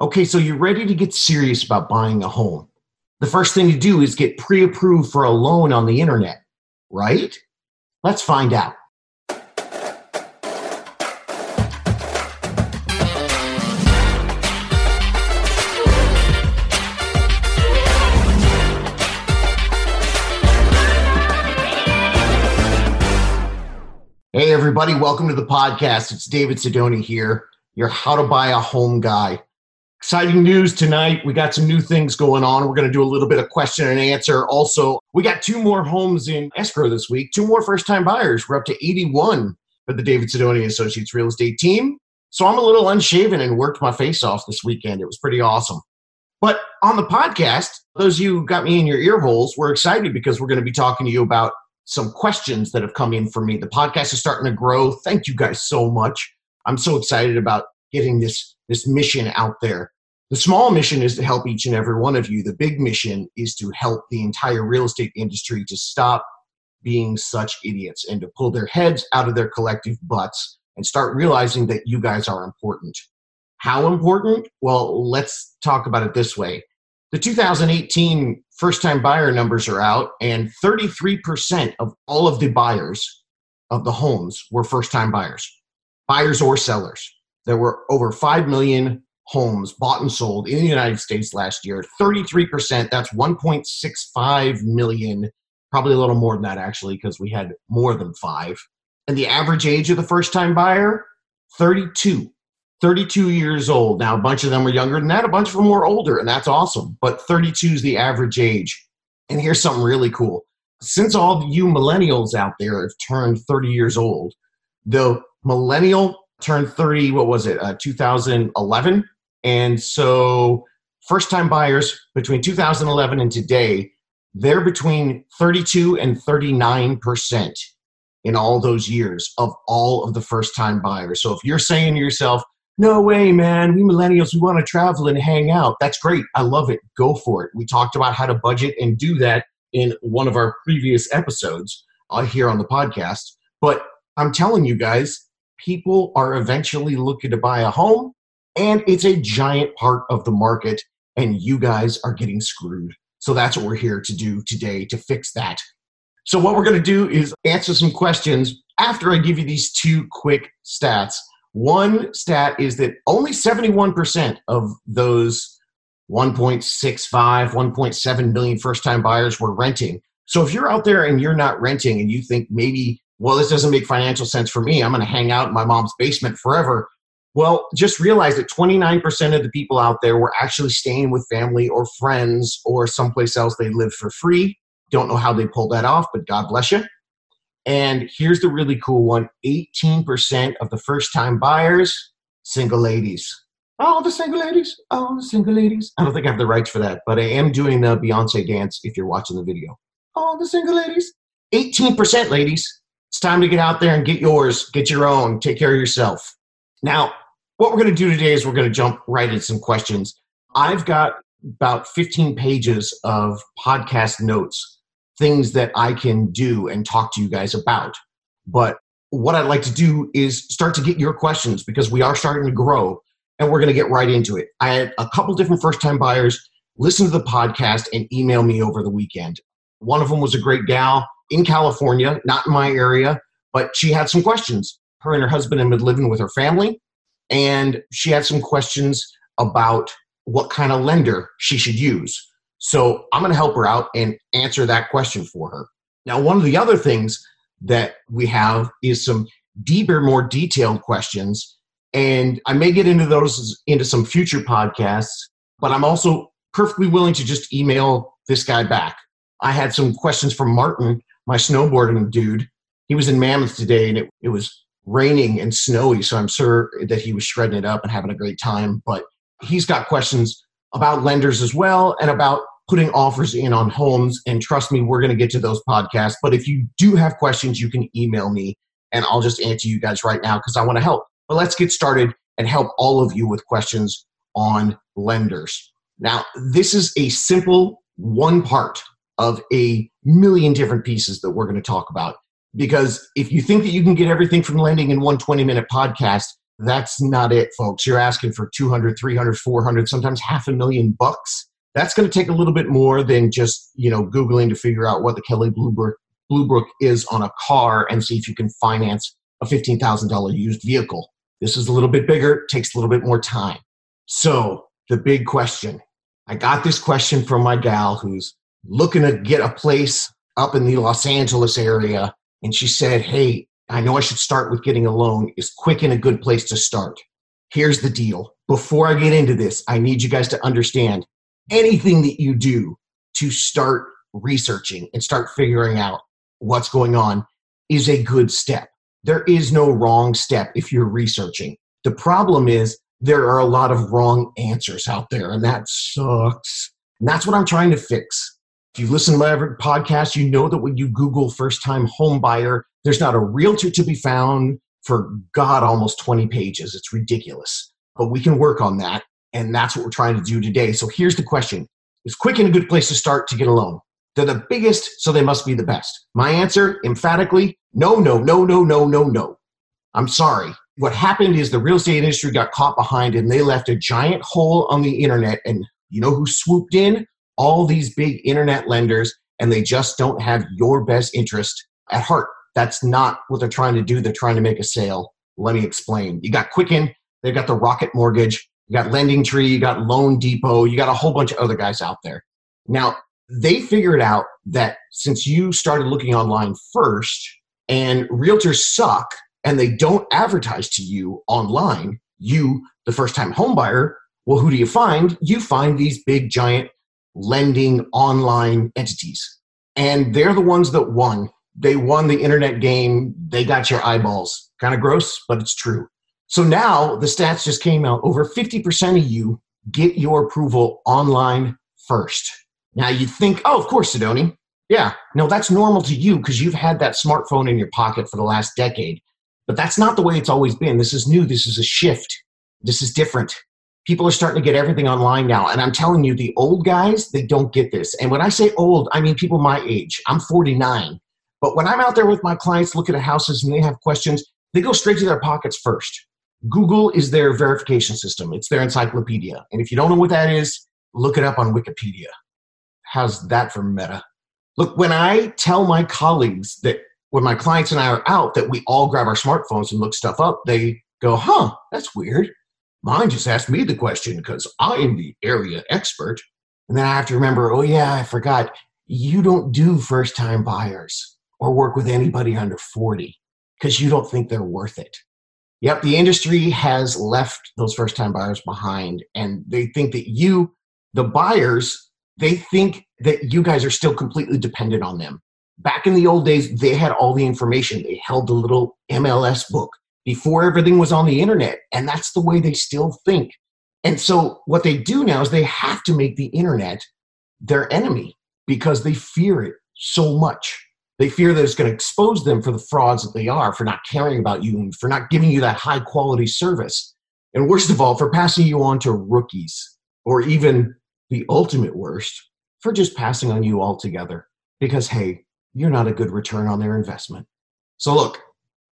Okay, so you're ready to get serious about buying a home. The first thing to do is get pre approved for a loan on the internet, right? Let's find out. Hey, everybody, welcome to the podcast. It's David Sidoni here, your How to Buy a Home guy. Exciting news tonight. We got some new things going on. We're going to do a little bit of question and answer. Also, we got two more homes in escrow this week, two more first time buyers. We're up to 81 for the David Sidoni Associates real estate team. So I'm a little unshaven and worked my face off this weekend. It was pretty awesome. But on the podcast, those of you who got me in your ear holes, we're excited because we're going to be talking to you about some questions that have come in for me. The podcast is starting to grow. Thank you guys so much. I'm so excited about getting this this mission out there. The small mission is to help each and every one of you. The big mission is to help the entire real estate industry to stop being such idiots and to pull their heads out of their collective butts and start realizing that you guys are important. How important? Well, let's talk about it this way. The 2018 first time buyer numbers are out, and 33% of all of the buyers of the homes were first time buyers, buyers or sellers. There were over 5 million homes bought and sold in the United States last year. 33%, that's 1.65 million, probably a little more than that actually, because we had more than five. And the average age of the first time buyer, 32. 32 years old. Now, a bunch of them were younger than that, a bunch of them were older, and that's awesome. But 32 is the average age. And here's something really cool. Since all you millennials out there have turned 30 years old, the millennial turned 30, what was it, uh, 2011? And so, first time buyers between 2011 and today, they're between 32 and 39% in all those years of all of the first time buyers. So, if you're saying to yourself, no way, man. We millennials, we want to travel and hang out. That's great. I love it. Go for it. We talked about how to budget and do that in one of our previous episodes uh, here on the podcast. But I'm telling you guys, people are eventually looking to buy a home, and it's a giant part of the market, and you guys are getting screwed. So that's what we're here to do today to fix that. So, what we're going to do is answer some questions after I give you these two quick stats one stat is that only 71% of those 1.65, 1.7 million first time buyers were renting. So if you're out there and you're not renting and you think maybe, well, this doesn't make financial sense for me, I'm going to hang out in my mom's basement forever. Well, just realize that 29% of the people out there were actually staying with family or friends or someplace else they live for free. Don't know how they pulled that off, but God bless you. And here's the really cool one 18% of the first time buyers, single ladies. All the single ladies, all the single ladies. I don't think I have the rights for that, but I am doing the Beyonce dance if you're watching the video. All the single ladies. 18% ladies. It's time to get out there and get yours, get your own, take care of yourself. Now, what we're going to do today is we're going to jump right into some questions. I've got about 15 pages of podcast notes things that I can do and talk to you guys about. But what I'd like to do is start to get your questions because we are starting to grow and we're going to get right into it. I had a couple different first time buyers listen to the podcast and email me over the weekend. One of them was a great gal in California, not in my area, but she had some questions. Her and her husband had been living with her family, and she had some questions about what kind of lender she should use. So I'm going to help her out and answer that question for her. Now, one of the other things that we have is some deeper, more detailed questions. And I may get into those into some future podcasts, but I'm also perfectly willing to just email this guy back. I had some questions from Martin, my snowboarding dude. He was in Mammoth today and it, it was raining and snowy, so I'm sure that he was shredding it up and having a great time. But he's got questions about lenders as well and about putting offers in on homes. And trust me, we're going to get to those podcasts. But if you do have questions, you can email me and I'll just answer you guys right now because I want to help. But let's get started and help all of you with questions on lenders. Now, this is a simple one part of a million different pieces that we're going to talk about. Because if you think that you can get everything from lending in one 20 minute podcast, That's not it, folks. You're asking for 200, 300, 400, sometimes half a million bucks. That's going to take a little bit more than just, you know, Googling to figure out what the Kelley Blue Book, Blue Book is on a car and see if you can finance a $15,000 used vehicle. This is a little bit bigger, takes a little bit more time. So, the big question I got this question from my gal who's looking to get a place up in the Los Angeles area. And she said, Hey, I know I should start with getting a loan. Is Quicken a good place to start? Here's the deal. Before I get into this, I need you guys to understand anything that you do to start researching and start figuring out what's going on is a good step. There is no wrong step if you're researching. The problem is there are a lot of wrong answers out there, and that sucks. And that's what I'm trying to fix. If you listen to my podcast, you know that when you Google first time home buyer, there's not a realtor to be found for God almost 20 pages. It's ridiculous. But we can work on that. And that's what we're trying to do today. So here's the question Is Quicken a good place to start to get a loan? They're the biggest, so they must be the best. My answer, emphatically, no, no, no, no, no, no, no. I'm sorry. What happened is the real estate industry got caught behind and they left a giant hole on the internet. And you know who swooped in? All these big internet lenders, and they just don't have your best interest at heart. That's not what they're trying to do. They're trying to make a sale. Let me explain. You got Quicken, they've got the Rocket Mortgage, you got Lending Tree, you got Loan Depot, you got a whole bunch of other guys out there. Now, they figured out that since you started looking online first and realtors suck and they don't advertise to you online, you, the first time homebuyer, well, who do you find? You find these big, giant lending online entities. And they're the ones that won they won the internet game. They got your eyeballs. Kind of gross, but it's true. So now the stats just came out. Over 50% of you get your approval online first. Now you think, oh, of course, Sidoni. Yeah, no, that's normal to you because you've had that smartphone in your pocket for the last decade. But that's not the way it's always been. This is new. This is a shift. This is different. People are starting to get everything online now. And I'm telling you, the old guys, they don't get this. And when I say old, I mean people my age. I'm 49. But when I'm out there with my clients looking at houses and they have questions, they go straight to their pockets first. Google is their verification system, it's their encyclopedia. And if you don't know what that is, look it up on Wikipedia. How's that for meta? Look, when I tell my colleagues that when my clients and I are out that we all grab our smartphones and look stuff up, they go, huh, that's weird. Mine just asked me the question because I am the area expert. And then I have to remember, oh, yeah, I forgot. You don't do first time buyers or work with anybody under 40 because you don't think they're worth it. Yep, the industry has left those first time buyers behind and they think that you, the buyers, they think that you guys are still completely dependent on them. Back in the old days, they had all the information. They held the little MLS book before everything was on the internet, and that's the way they still think. And so, what they do now is they have to make the internet their enemy because they fear it so much. They fear that it's going to expose them for the frauds that they are, for not caring about you, and for not giving you that high quality service. And worst of all, for passing you on to rookies, or even the ultimate worst, for just passing on you altogether. Because, hey, you're not a good return on their investment. So, look,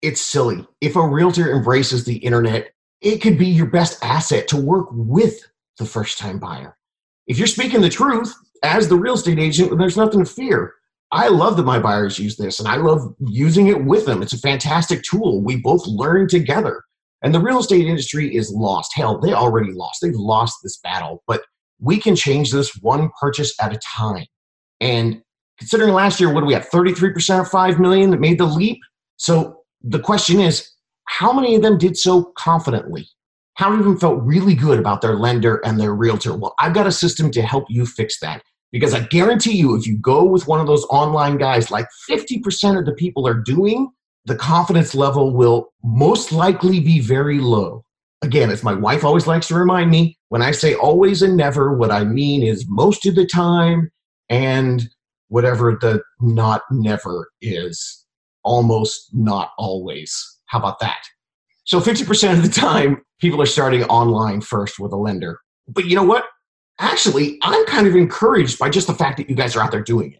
it's silly. If a realtor embraces the internet, it could be your best asset to work with the first time buyer. If you're speaking the truth as the real estate agent, there's nothing to fear. I love that my buyers use this and I love using it with them. It's a fantastic tool. We both learn together. And the real estate industry is lost. Hell, they already lost. They've lost this battle, but we can change this one purchase at a time. And considering last year, what do we have? 33% of 5 million that made the leap. So the question is, how many of them did so confidently? How many of them felt really good about their lender and their realtor? Well, I've got a system to help you fix that. Because I guarantee you, if you go with one of those online guys, like 50% of the people are doing, the confidence level will most likely be very low. Again, as my wife always likes to remind me, when I say always and never, what I mean is most of the time and whatever the not never is, almost not always. How about that? So 50% of the time, people are starting online first with a lender. But you know what? actually, I'm kind of encouraged by just the fact that you guys are out there doing it.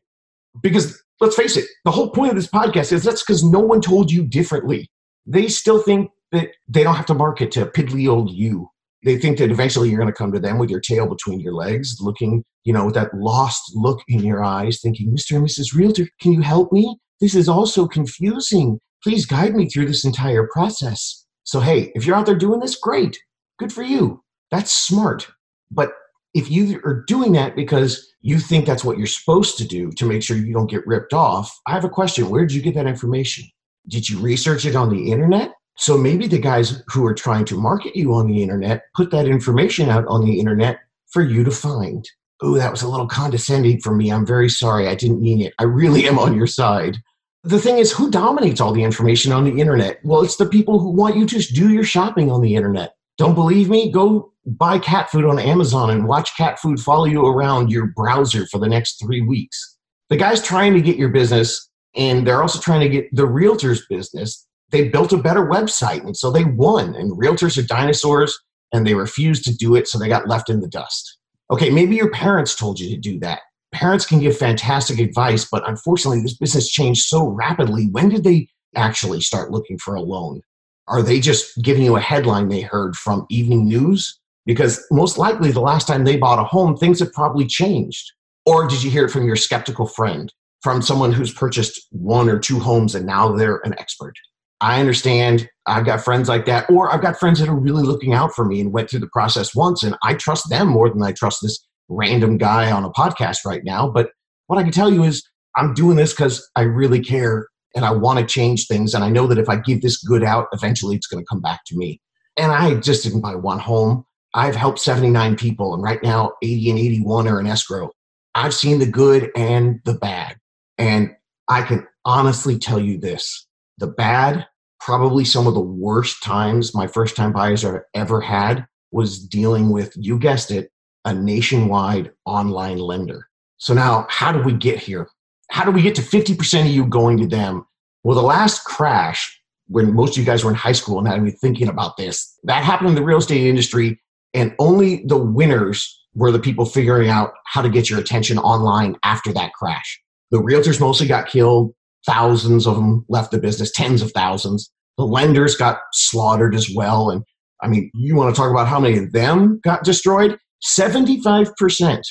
Because let's face it, the whole point of this podcast is that's because no one told you differently. They still think that they don't have to market to piddly old you. They think that eventually you're going to come to them with your tail between your legs, looking, you know, with that lost look in your eyes, thinking, Mr. and Mrs. Realtor, can you help me? This is all so confusing. Please guide me through this entire process. So, hey, if you're out there doing this, great. Good for you. That's smart. But if you are doing that because you think that's what you're supposed to do to make sure you don't get ripped off, I have a question. Where did you get that information? Did you research it on the internet? So maybe the guys who are trying to market you on the internet put that information out on the internet for you to find. Oh, that was a little condescending for me. I'm very sorry. I didn't mean it. I really am on your side. The thing is, who dominates all the information on the internet? Well, it's the people who want you to do your shopping on the internet. Don't believe me? Go buy cat food on Amazon and watch cat food follow you around your browser for the next three weeks. The guy's trying to get your business, and they're also trying to get the realtor's business. They built a better website, and so they won. And realtors are dinosaurs, and they refused to do it, so they got left in the dust. Okay, maybe your parents told you to do that. Parents can give fantastic advice, but unfortunately, this business changed so rapidly. When did they actually start looking for a loan? Are they just giving you a headline they heard from evening news? Because most likely the last time they bought a home, things have probably changed. Or did you hear it from your skeptical friend, from someone who's purchased one or two homes and now they're an expert? I understand. I've got friends like that, or I've got friends that are really looking out for me and went through the process once, and I trust them more than I trust this random guy on a podcast right now. But what I can tell you is I'm doing this because I really care and I want to change things. And I know that if I give this good out, eventually it's going to come back to me. And I just didn't buy one home. I've helped 79 people, and right now 80 and 81 are in escrow. I've seen the good and the bad. And I can honestly tell you this the bad, probably some of the worst times my first time buyers have ever had was dealing with, you guessed it, a nationwide online lender. So now, how do we get here? how do we get to 50% of you going to them? Well, the last crash, when most of you guys were in high school and had me thinking about this, that happened in the real estate industry, and only the winners were the people figuring out how to get your attention online after that crash. The realtors mostly got killed, thousands of them left the business, tens of thousands. The lenders got slaughtered as well. And I mean, you want to talk about how many of them got destroyed? 75%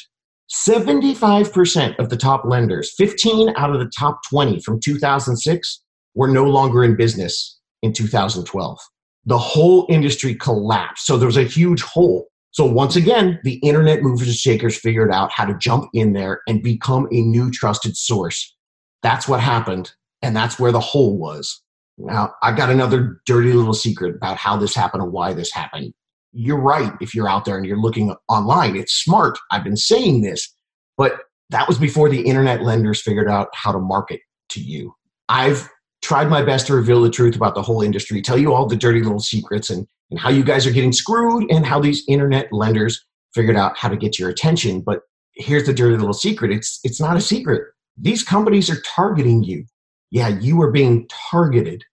75% of the top lenders, 15 out of the top 20 from 2006, were no longer in business in 2012. The whole industry collapsed. So there was a huge hole. So once again, the internet movers and shakers figured out how to jump in there and become a new trusted source. That's what happened. And that's where the hole was. Now, I've got another dirty little secret about how this happened and why this happened you're right if you're out there and you're looking online. It's smart. I've been saying this, but that was before the internet lenders figured out how to market to you. I've tried my best to reveal the truth about the whole industry, tell you all the dirty little secrets and, and how you guys are getting screwed and how these internet lenders figured out how to get your attention. But here's the dirty little secret it's, it's not a secret. These companies are targeting you. Yeah, you are being targeted.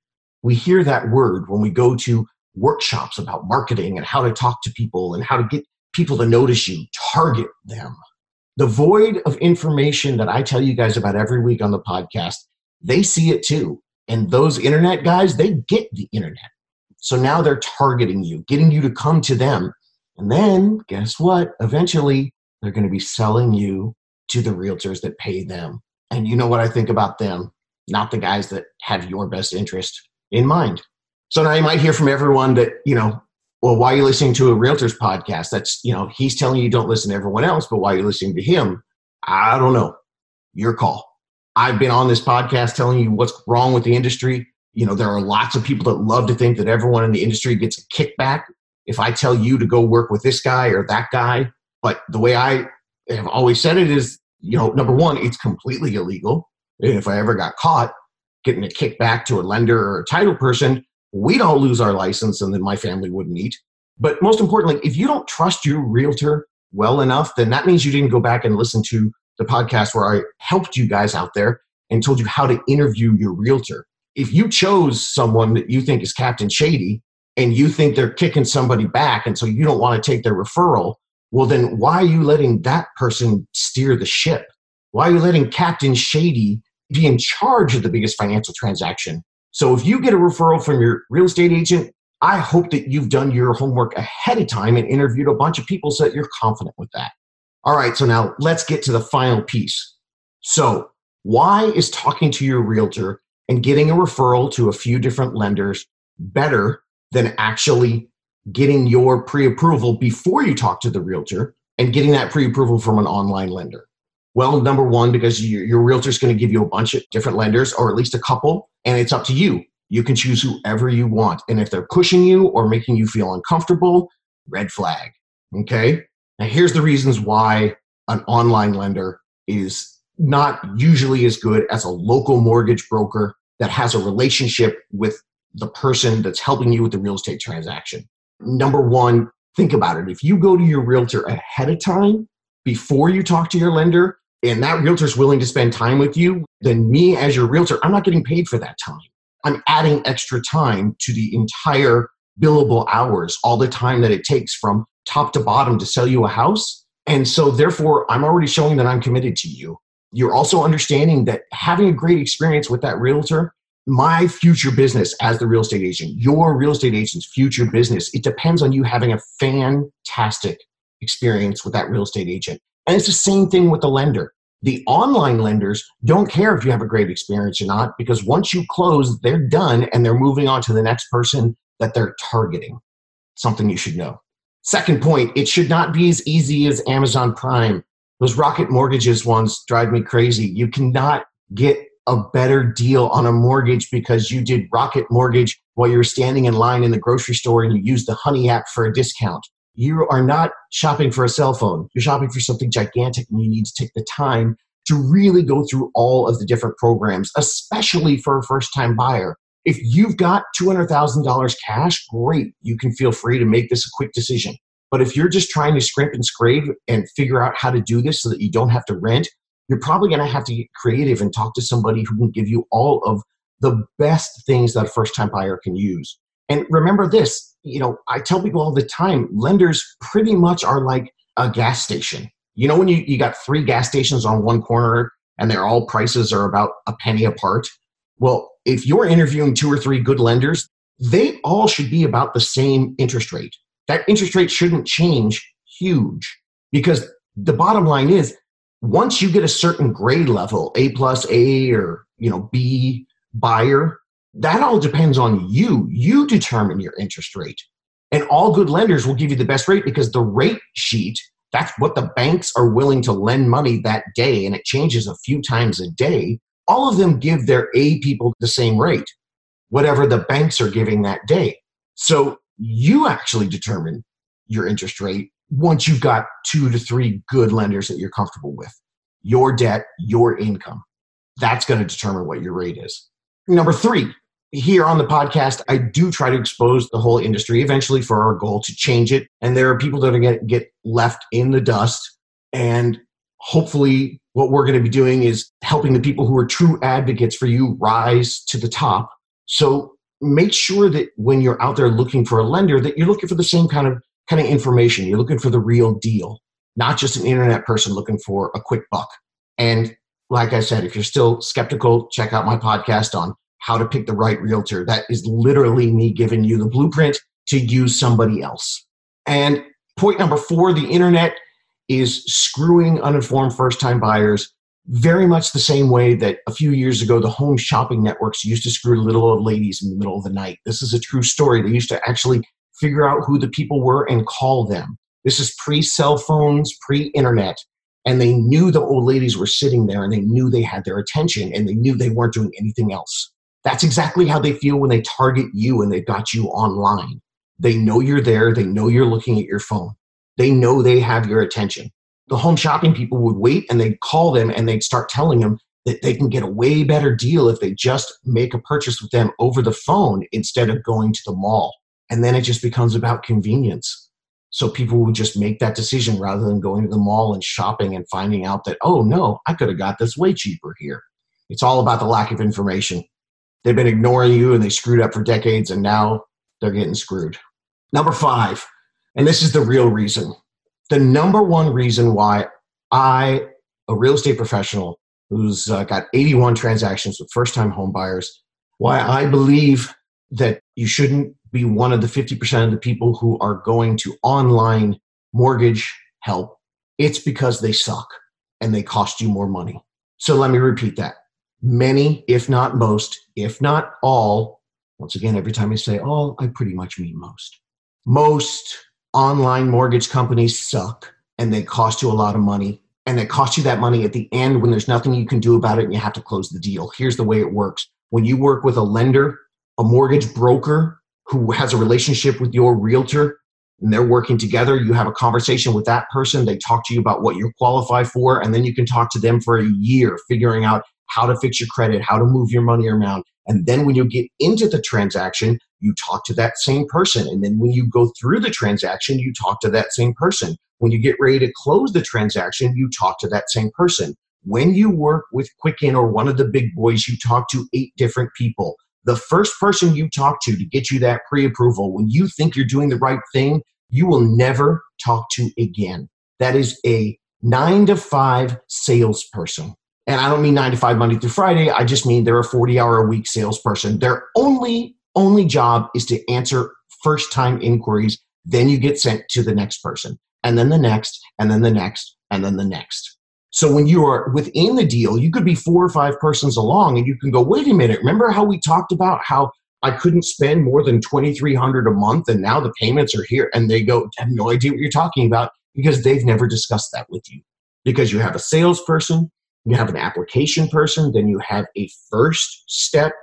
We hear that word when we go to workshops about marketing and how to talk to people and how to get people to notice you, target them. The void of information that I tell you guys about every week on the podcast, they see it too. And those internet guys, they get the internet. So now they're targeting you, getting you to come to them. And then guess what? Eventually, they're going to be selling you to the realtors that pay them. And you know what I think about them? Not the guys that have your best interest in mind. So now you might hear from everyone that, you know, well, why are you listening to a realtor's podcast? That's, you know, he's telling you don't listen to everyone else, but why are you listening to him? I don't know. Your call. I've been on this podcast telling you what's wrong with the industry. You know, there are lots of people that love to think that everyone in the industry gets a kickback if I tell you to go work with this guy or that guy. But the way I have always said it is, you know, number one, it's completely illegal. If I ever got caught getting a kickback to a lender or a title person, we don't lose our license and then my family wouldn't eat. But most importantly, if you don't trust your realtor well enough, then that means you didn't go back and listen to the podcast where I helped you guys out there and told you how to interview your realtor. If you chose someone that you think is Captain Shady and you think they're kicking somebody back and so you don't want to take their referral, well, then why are you letting that person steer the ship? Why are you letting Captain Shady be in charge of the biggest financial transaction so if you get a referral from your real estate agent, I hope that you've done your homework ahead of time and interviewed a bunch of people so that you're confident with that. All right, so now let's get to the final piece. So, why is talking to your realtor and getting a referral to a few different lenders better than actually getting your pre approval before you talk to the realtor and getting that pre approval from an online lender? Well, number one, because your, your realtor is going to give you a bunch of different lenders or at least a couple, and it's up to you. You can choose whoever you want. And if they're pushing you or making you feel uncomfortable, red flag. Okay. Now, here's the reasons why an online lender is not usually as good as a local mortgage broker that has a relationship with the person that's helping you with the real estate transaction. Number one, think about it. If you go to your realtor ahead of time, before you talk to your lender, and that realtor is willing to spend time with you, then me as your realtor, I'm not getting paid for that time. I'm adding extra time to the entire billable hours, all the time that it takes from top to bottom to sell you a house. And so, therefore, I'm already showing that I'm committed to you. You're also understanding that having a great experience with that realtor, my future business as the real estate agent, your real estate agent's future business, it depends on you having a fantastic experience with that real estate agent. And it's the same thing with the lender. The online lenders don't care if you have a great experience or not because once you close, they're done and they're moving on to the next person that they're targeting. Something you should know. Second point, it should not be as easy as Amazon Prime. Those rocket mortgages ones drive me crazy. You cannot get a better deal on a mortgage because you did rocket mortgage while you were standing in line in the grocery store and you used the honey app for a discount you are not shopping for a cell phone. You're shopping for something gigantic and you need to take the time to really go through all of the different programs, especially for a first time buyer. If you've got $200,000 cash, great. You can feel free to make this a quick decision. But if you're just trying to scrimp and scrape and figure out how to do this so that you don't have to rent, you're probably going to have to get creative and talk to somebody who can give you all of the best things that a first time buyer can use. And remember this you know, I tell people all the time, lenders pretty much are like a gas station. You know, when you, you got three gas stations on one corner and their all prices are about a penny apart. Well, if you're interviewing two or three good lenders, they all should be about the same interest rate. That interest rate shouldn't change huge because the bottom line is once you get a certain grade level, A plus A or you know B buyer, that all depends on you. You determine your interest rate. And all good lenders will give you the best rate because the rate sheet, that's what the banks are willing to lend money that day, and it changes a few times a day. All of them give their A people the same rate, whatever the banks are giving that day. So you actually determine your interest rate once you've got two to three good lenders that you're comfortable with. Your debt, your income. That's going to determine what your rate is. Number three, here on the podcast, I do try to expose the whole industry eventually for our goal to change it. And there are people that are going to get left in the dust. And hopefully, what we're going to be doing is helping the people who are true advocates for you rise to the top. So make sure that when you're out there looking for a lender, that you're looking for the same kind of kind of information. You're looking for the real deal, not just an internet person looking for a quick buck. And like I said, if you're still skeptical, check out my podcast on how to pick the right realtor. That is literally me giving you the blueprint to use somebody else. And point number four the internet is screwing uninformed first time buyers very much the same way that a few years ago the home shopping networks used to screw little old ladies in the middle of the night. This is a true story. They used to actually figure out who the people were and call them. This is pre cell phones, pre internet. And they knew the old ladies were sitting there and they knew they had their attention and they knew they weren't doing anything else. That's exactly how they feel when they target you and they've got you online. They know you're there, they know you're looking at your phone, they know they have your attention. The home shopping people would wait and they'd call them and they'd start telling them that they can get a way better deal if they just make a purchase with them over the phone instead of going to the mall. And then it just becomes about convenience. So people would just make that decision rather than going to the mall and shopping and finding out that, oh no, I could have got this way cheaper here. It's all about the lack of information. They've been ignoring you and they screwed up for decades and now they're getting screwed. Number five, and this is the real reason the number one reason why I, a real estate professional who's uh, got 81 transactions with first time home buyers, why I believe that you shouldn't be one of the 50% of the people who are going to online mortgage help, it's because they suck and they cost you more money. So let me repeat that. Many, if not most, if not all, once again, every time I say all, I pretty much mean most. Most online mortgage companies suck and they cost you a lot of money. And they cost you that money at the end when there's nothing you can do about it and you have to close the deal. Here's the way it works when you work with a lender, a mortgage broker who has a relationship with your realtor, and they're working together. You have a conversation with that person. They talk to you about what you qualify for, and then you can talk to them for a year, figuring out how to fix your credit, how to move your money around. And then when you get into the transaction, you talk to that same person. And then when you go through the transaction, you talk to that same person. When you get ready to close the transaction, you talk to that same person. When you work with Quicken or one of the big boys, you talk to eight different people. The first person you talk to to get you that pre approval, when you think you're doing the right thing, you will never talk to again. That is a nine to five salesperson. And I don't mean nine to five Monday through Friday. I just mean they're a 40 hour a week salesperson. Their only, only job is to answer first time inquiries. Then you get sent to the next person, and then the next, and then the next, and then the next. So when you are within the deal, you could be four or five persons along and you can go, wait a minute, remember how we talked about how I couldn't spend more than 2300 a month and now the payments are here and they go, I have no idea what you're talking about because they've never discussed that with you. Because you have a salesperson, you have an application person, then you have a first step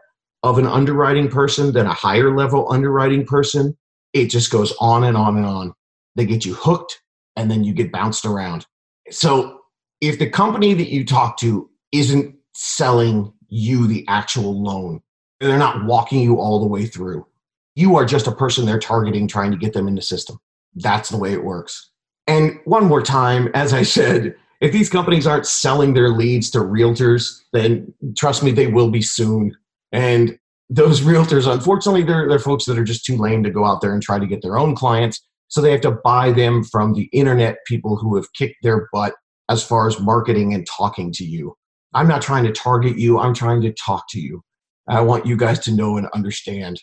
of an underwriting person, then a higher level underwriting person. It just goes on and on and on. They get you hooked and then you get bounced around. So if the company that you talk to isn't selling you the actual loan, they're not walking you all the way through. You are just a person they're targeting, trying to get them in the system. That's the way it works. And one more time, as I said, if these companies aren't selling their leads to realtors, then trust me, they will be soon. And those realtors, unfortunately, they're, they're folks that are just too lame to go out there and try to get their own clients. So they have to buy them from the internet people who have kicked their butt as far as marketing and talking to you. I'm not trying to target you, I'm trying to talk to you. I want you guys to know and understand.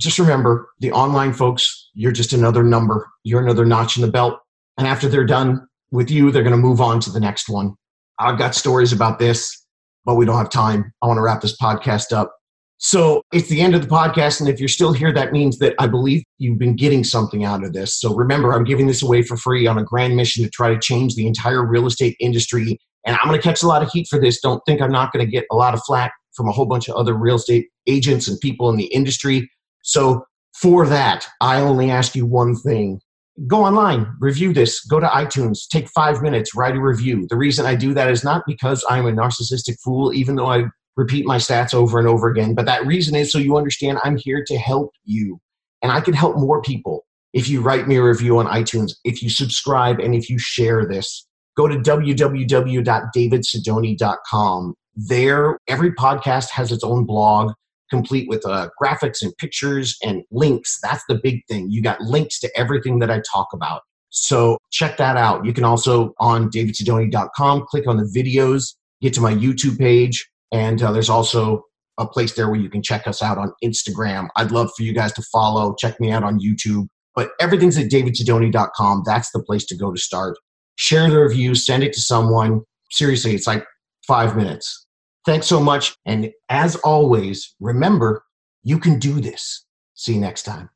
Just remember the online folks, you're just another number, you're another notch in the belt. And after they're done with you, they're going to move on to the next one. I've got stories about this, but we don't have time. I want to wrap this podcast up. So it's the end of the podcast. And if you're still here, that means that I believe you've been getting something out of this. So remember, I'm giving this away for free on a grand mission to try to change the entire real estate industry. And I'm going to catch a lot of heat for this. Don't think I'm not going to get a lot of flack from a whole bunch of other real estate agents and people in the industry. So for that, I only ask you one thing. Go online, review this, go to iTunes, take five minutes, write a review. The reason I do that is not because I'm a narcissistic fool, even though I repeat my stats over and over again. But that reason is so you understand I'm here to help you. And I can help more people if you write me a review on iTunes, if you subscribe, and if you share this. Go to www.davidsidoni.com. There, every podcast has its own blog, complete with uh, graphics and pictures and links. That's the big thing. You got links to everything that I talk about. So check that out. You can also on davidsidoni.com click on the videos, get to my YouTube page, and uh, there's also a place there where you can check us out on Instagram. I'd love for you guys to follow, check me out on YouTube. But everything's at davidsidoni.com. That's the place to go to start. Share the review, send it to someone. Seriously, it's like five minutes. Thanks so much. And as always, remember, you can do this. See you next time.